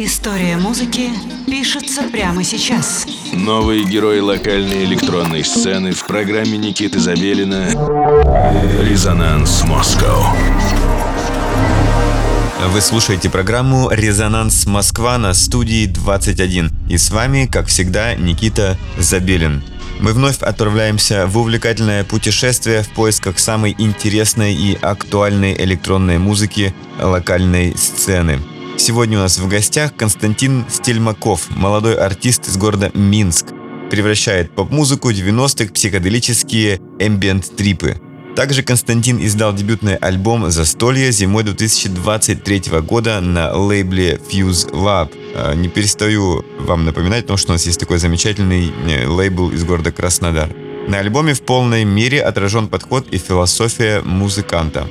История музыки пишется прямо сейчас. Новые герои локальной электронной сцены в программе Никиты Забелина «Резонанс Москва». Вы слушаете программу «Резонанс Москва» на студии 21. И с вами, как всегда, Никита Забелин. Мы вновь отправляемся в увлекательное путешествие в поисках самой интересной и актуальной электронной музыки локальной сцены – Сегодня у нас в гостях Константин Стельмаков, молодой артист из города Минск. Превращает поп-музыку 90-х в психоделические эмбиент-трипы. Также Константин издал дебютный альбом «Застолье» зимой 2023 года на лейбле Fuse Lab. А, не перестаю вам напоминать, потому что у нас есть такой замечательный э, лейбл из города Краснодар. На альбоме в полной мере отражен подход и философия музыканта.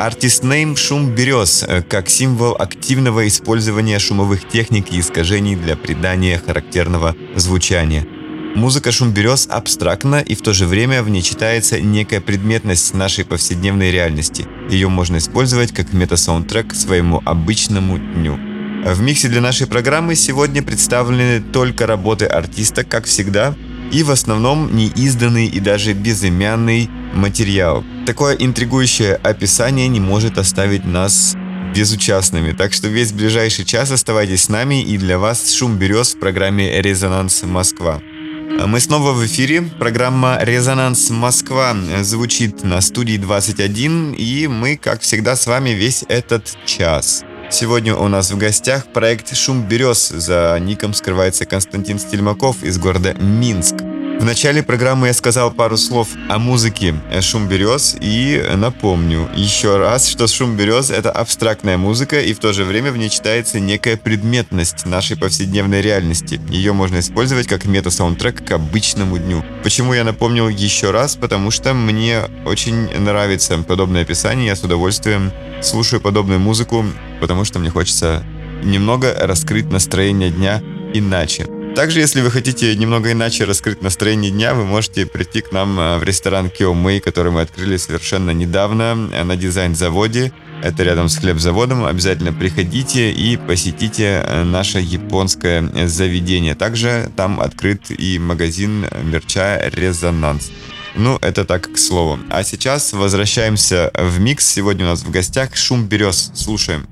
Артист Name «Шум берез» э, как символ активного использования шумовых техник и искажений для придания характерного звучания. Музыка «Шум берез» абстрактна и в то же время в ней читается некая предметность нашей повседневной реальности. Ее можно использовать как мета-саундтрек к своему обычному дню. В миксе для нашей программы сегодня представлены только работы артиста, как всегда, и в основном неизданный и даже безымянный материал. Такое интригующее описание не может оставить нас безучастными. Так что весь ближайший час оставайтесь с нами и для вас шум берез в программе «Резонанс Москва». А мы снова в эфире. Программа «Резонанс Москва» звучит на студии 21, и мы, как всегда, с вами весь этот час. Сегодня у нас в гостях проект «Шум берез». За ником скрывается Константин Стельмаков из города Минск. В начале программы я сказал пару слов о музыке «Шум берез» и напомню еще раз, что «Шум берез» — это абстрактная музыка и в то же время в ней читается некая предметность нашей повседневной реальности. Ее можно использовать как мета-саундтрек к обычному дню. Почему я напомнил еще раз? Потому что мне очень нравится подобное описание, я с удовольствием слушаю подобную музыку, потому что мне хочется немного раскрыть настроение дня иначе. Также, если вы хотите немного иначе раскрыть настроение дня, вы можете прийти к нам э, в ресторан Кио Мэй, который мы открыли совершенно недавно э, на дизайн-заводе. Это рядом с хлебзаводом. Обязательно приходите и посетите э, наше японское заведение. Также там открыт и магазин мерча «Резонанс». Ну, это так, к слову. А сейчас возвращаемся в микс. Сегодня у нас в гостях «Шум берез». Слушаем.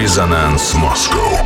Резонанс Москва.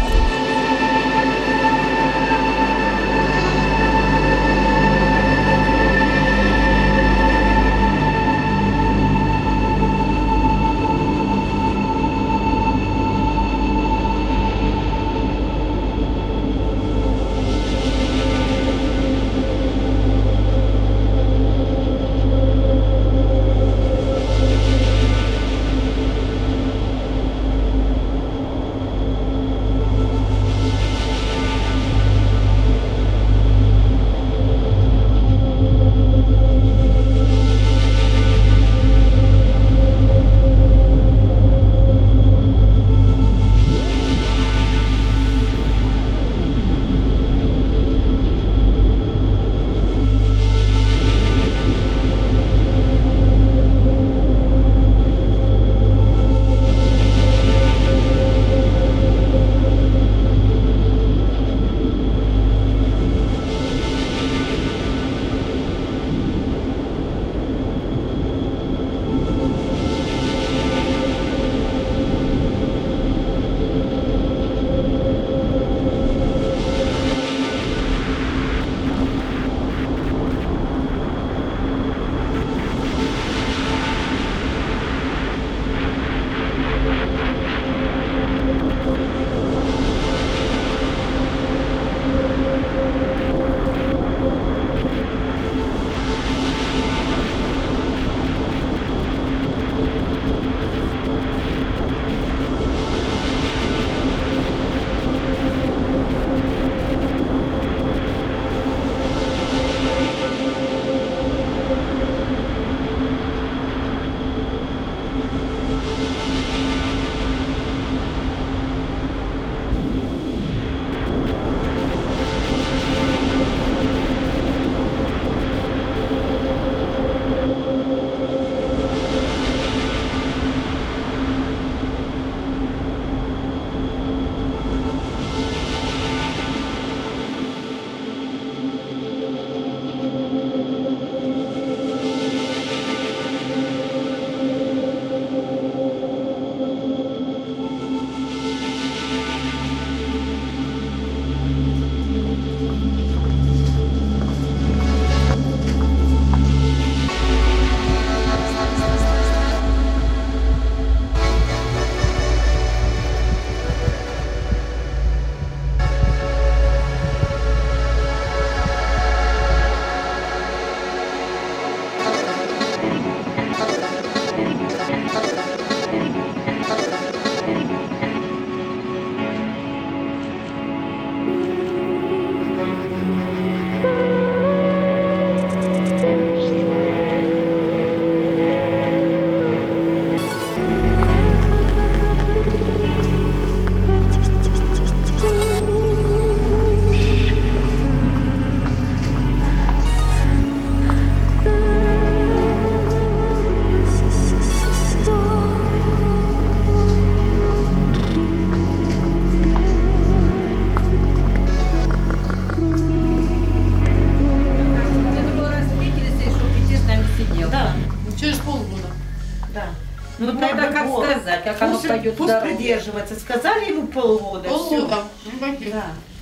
Пусть, придерживается. Сказали ему полгода. Да. Полгода.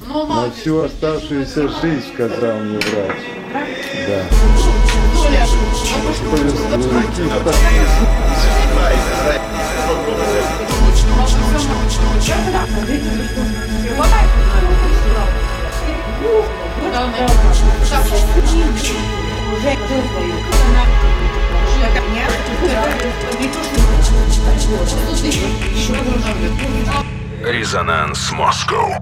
Ну, На молодец. всю оставшуюся жизнь, сказал мне врач. Да. Так, Резонанс Москва.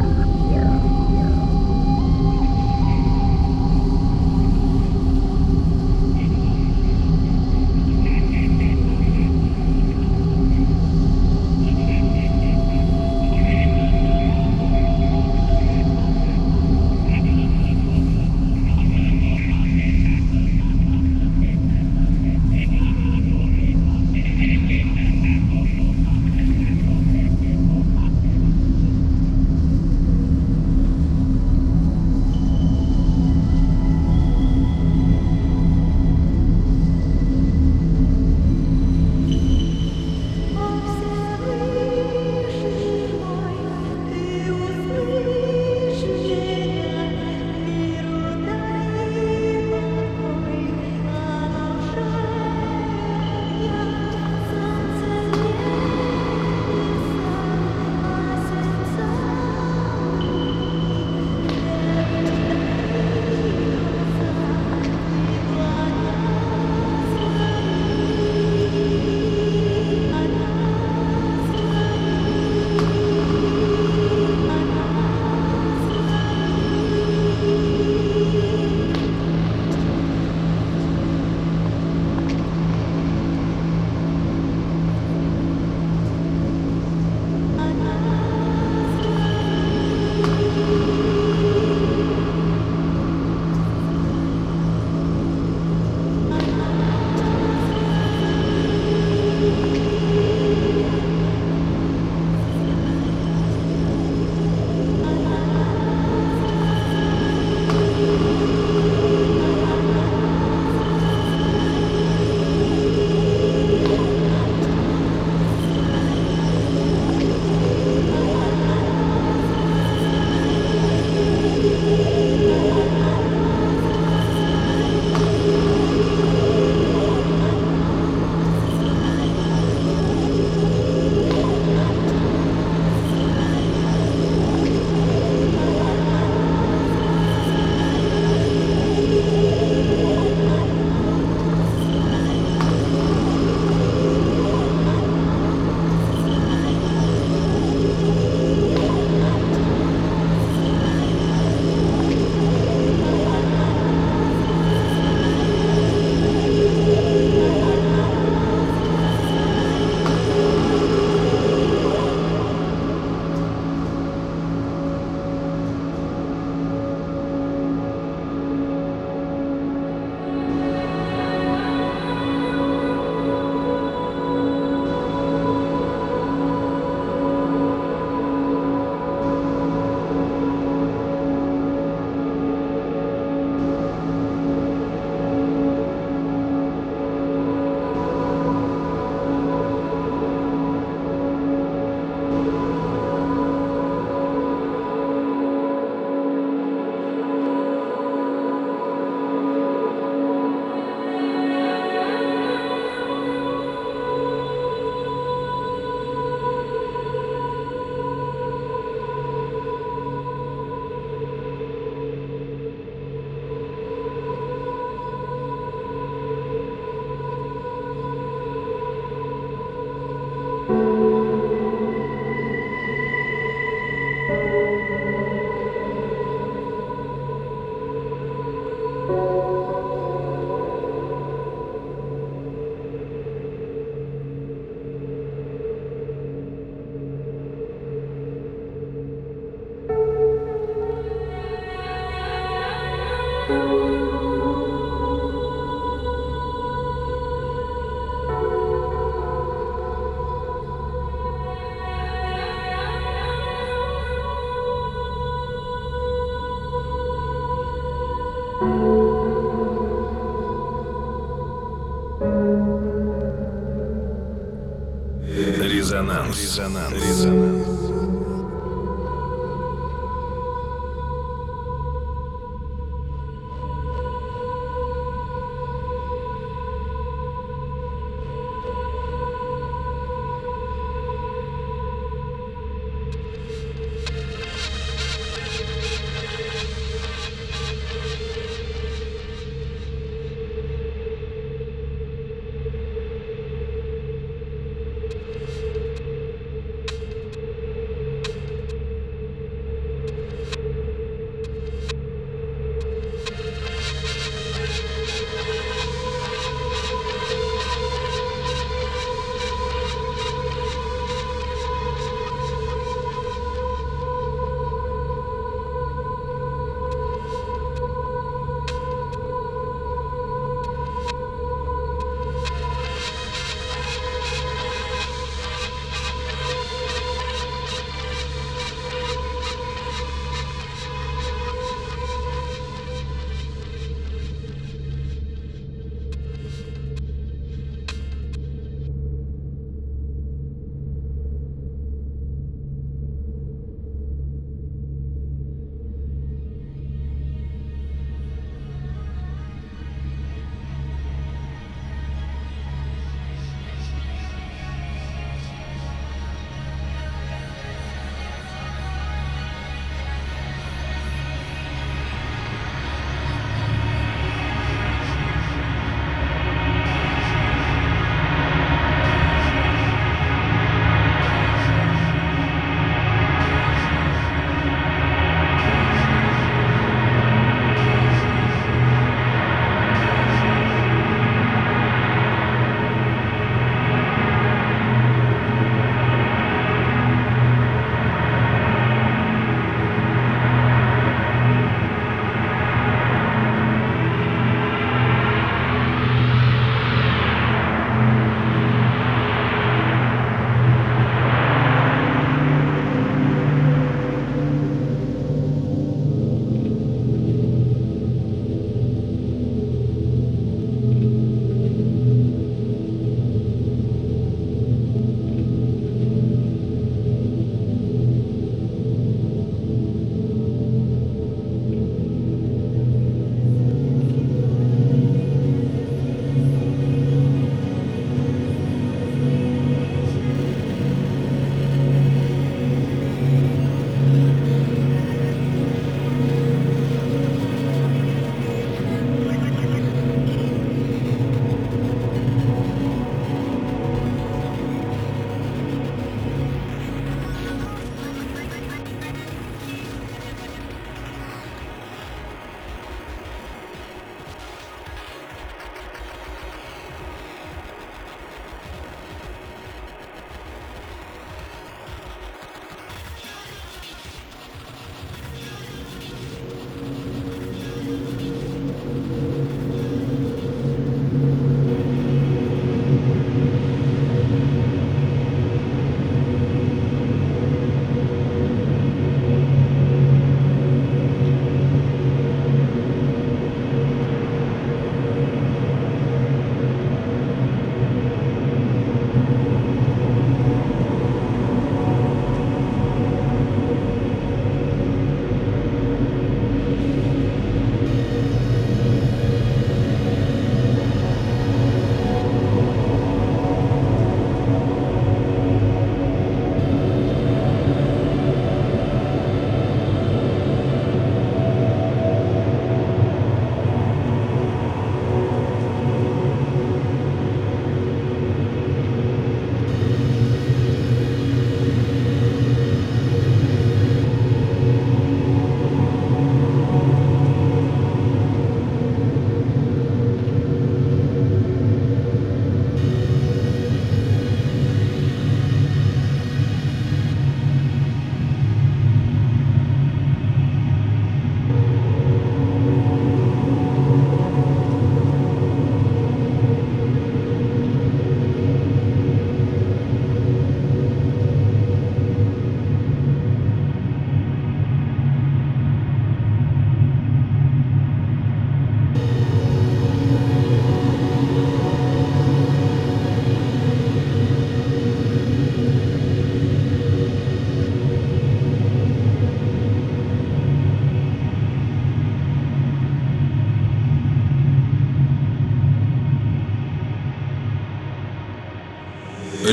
Резонанс. Резонанс.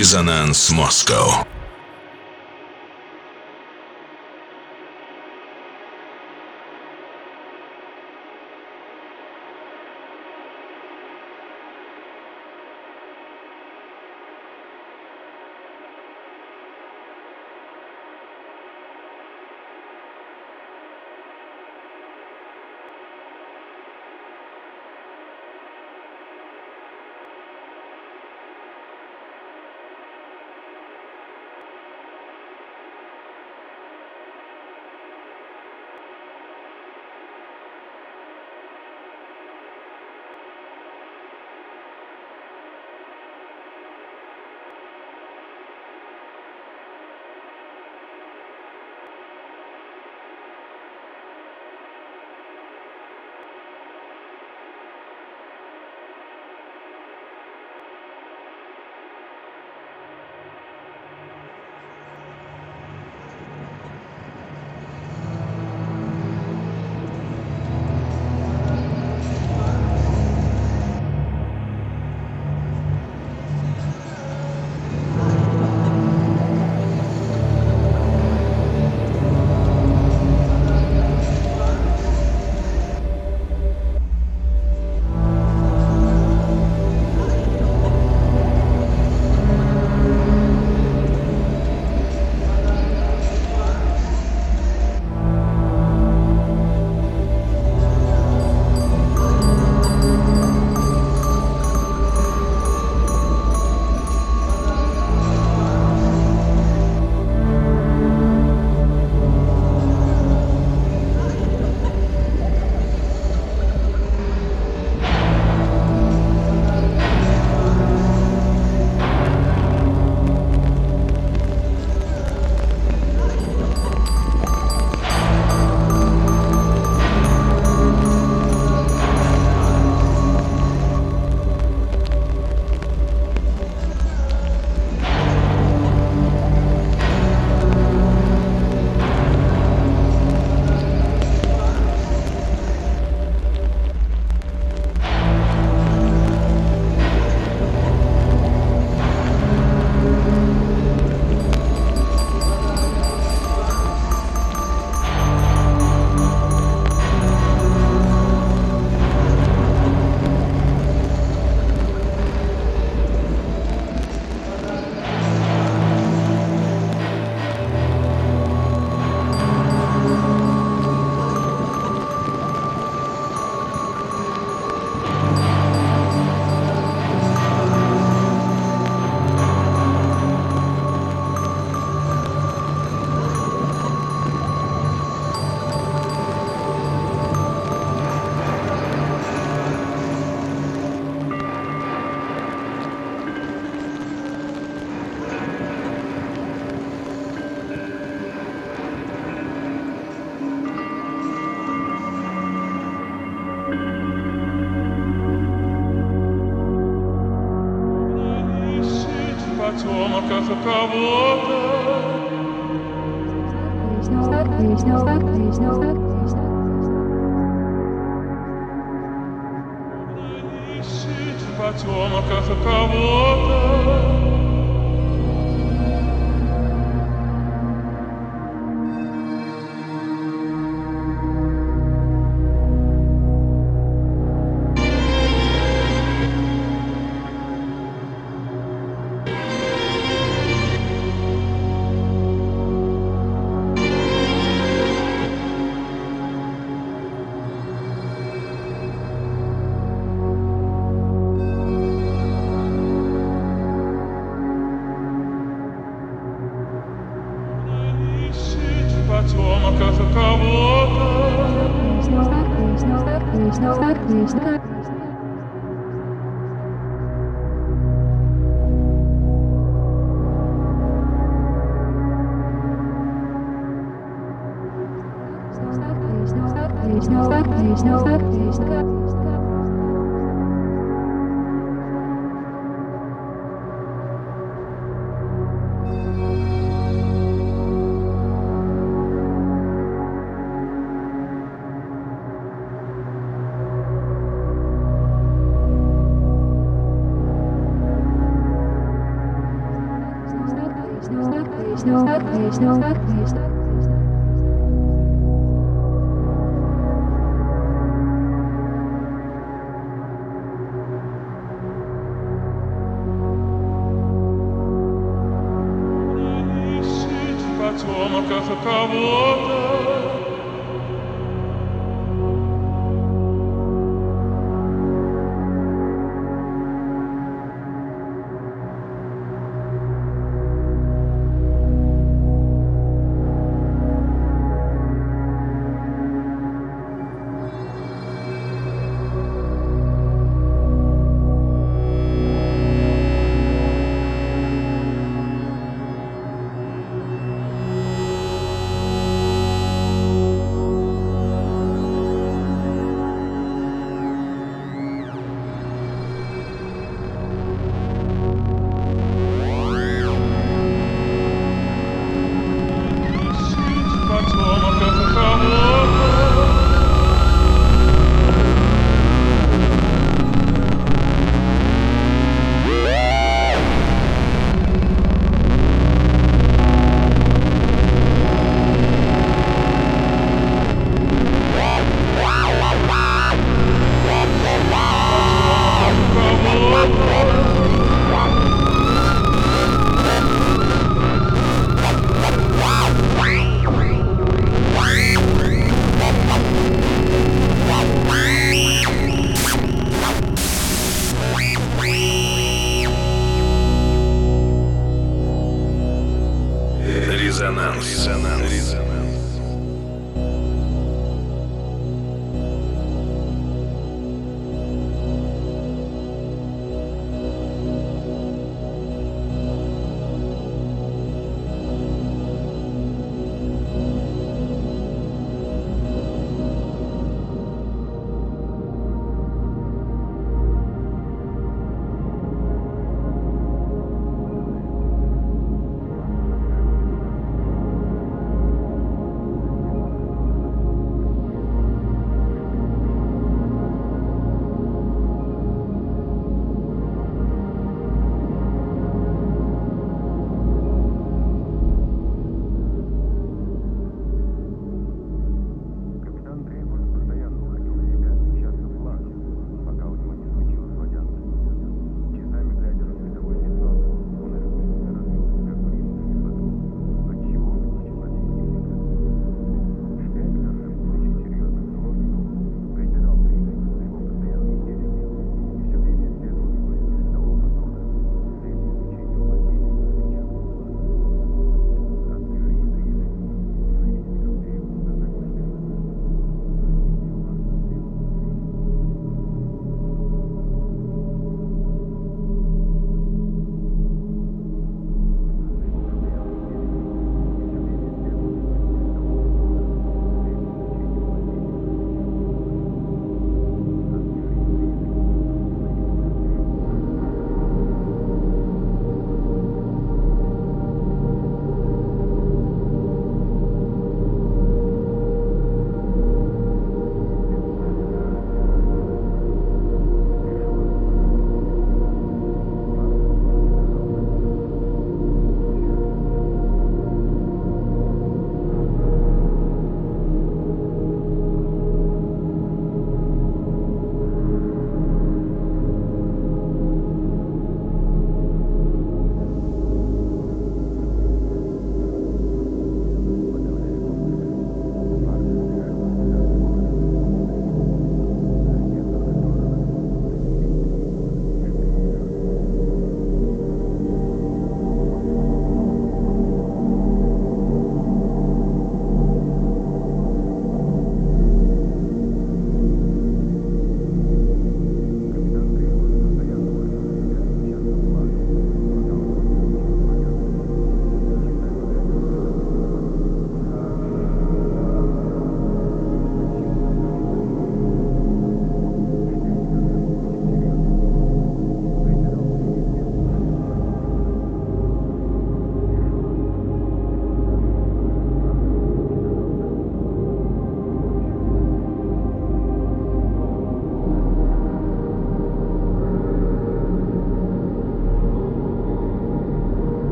Резонанс. Москва. Ищет в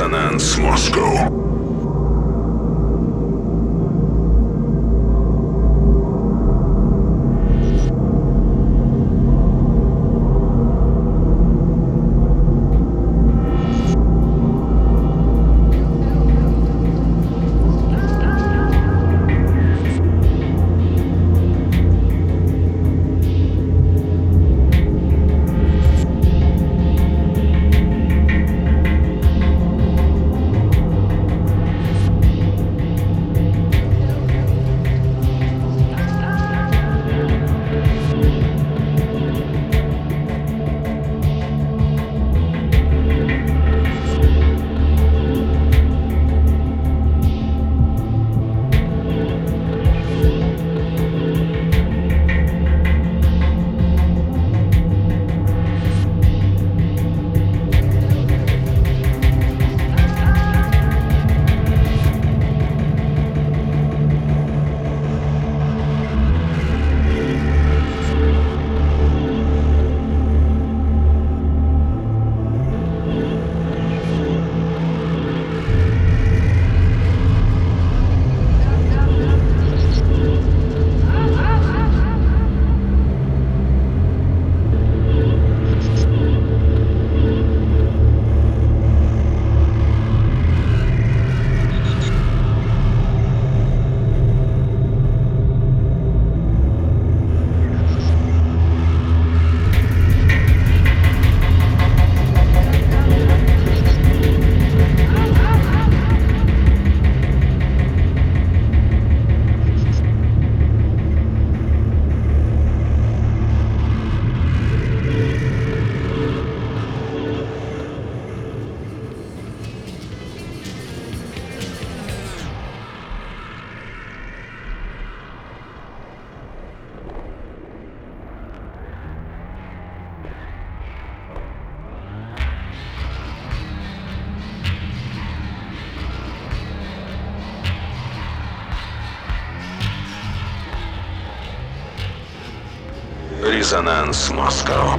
Резонанс Москва. Резонанс Москва.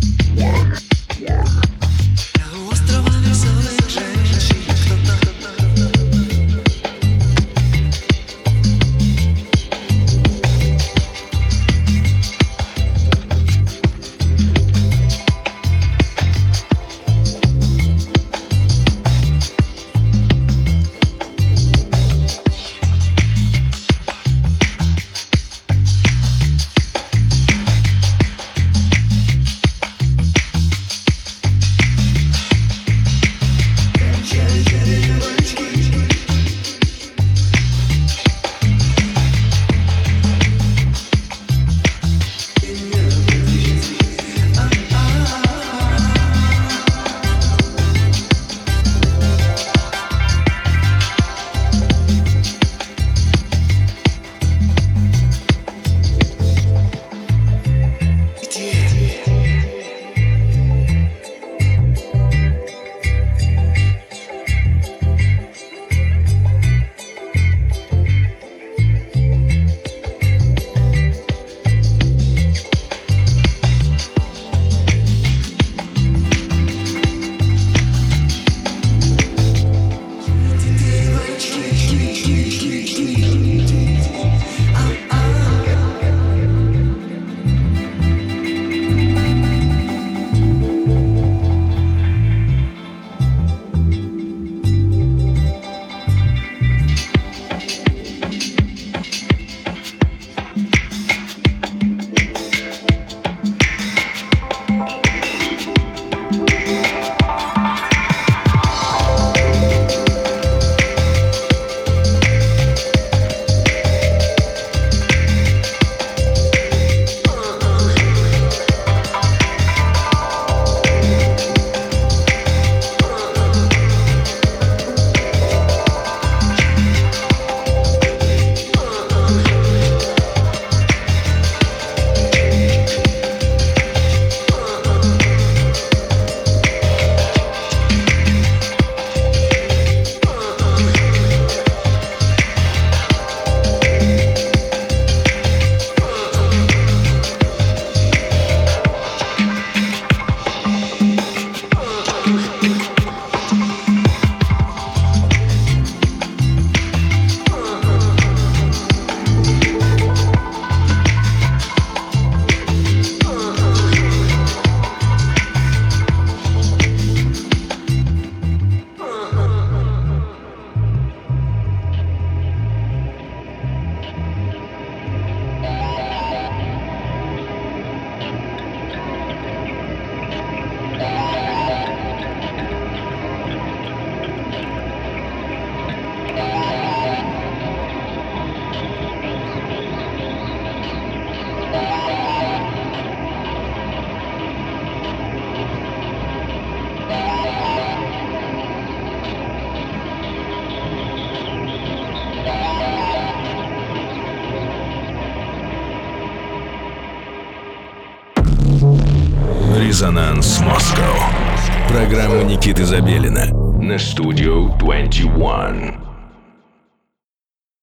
Забелина на студию 21.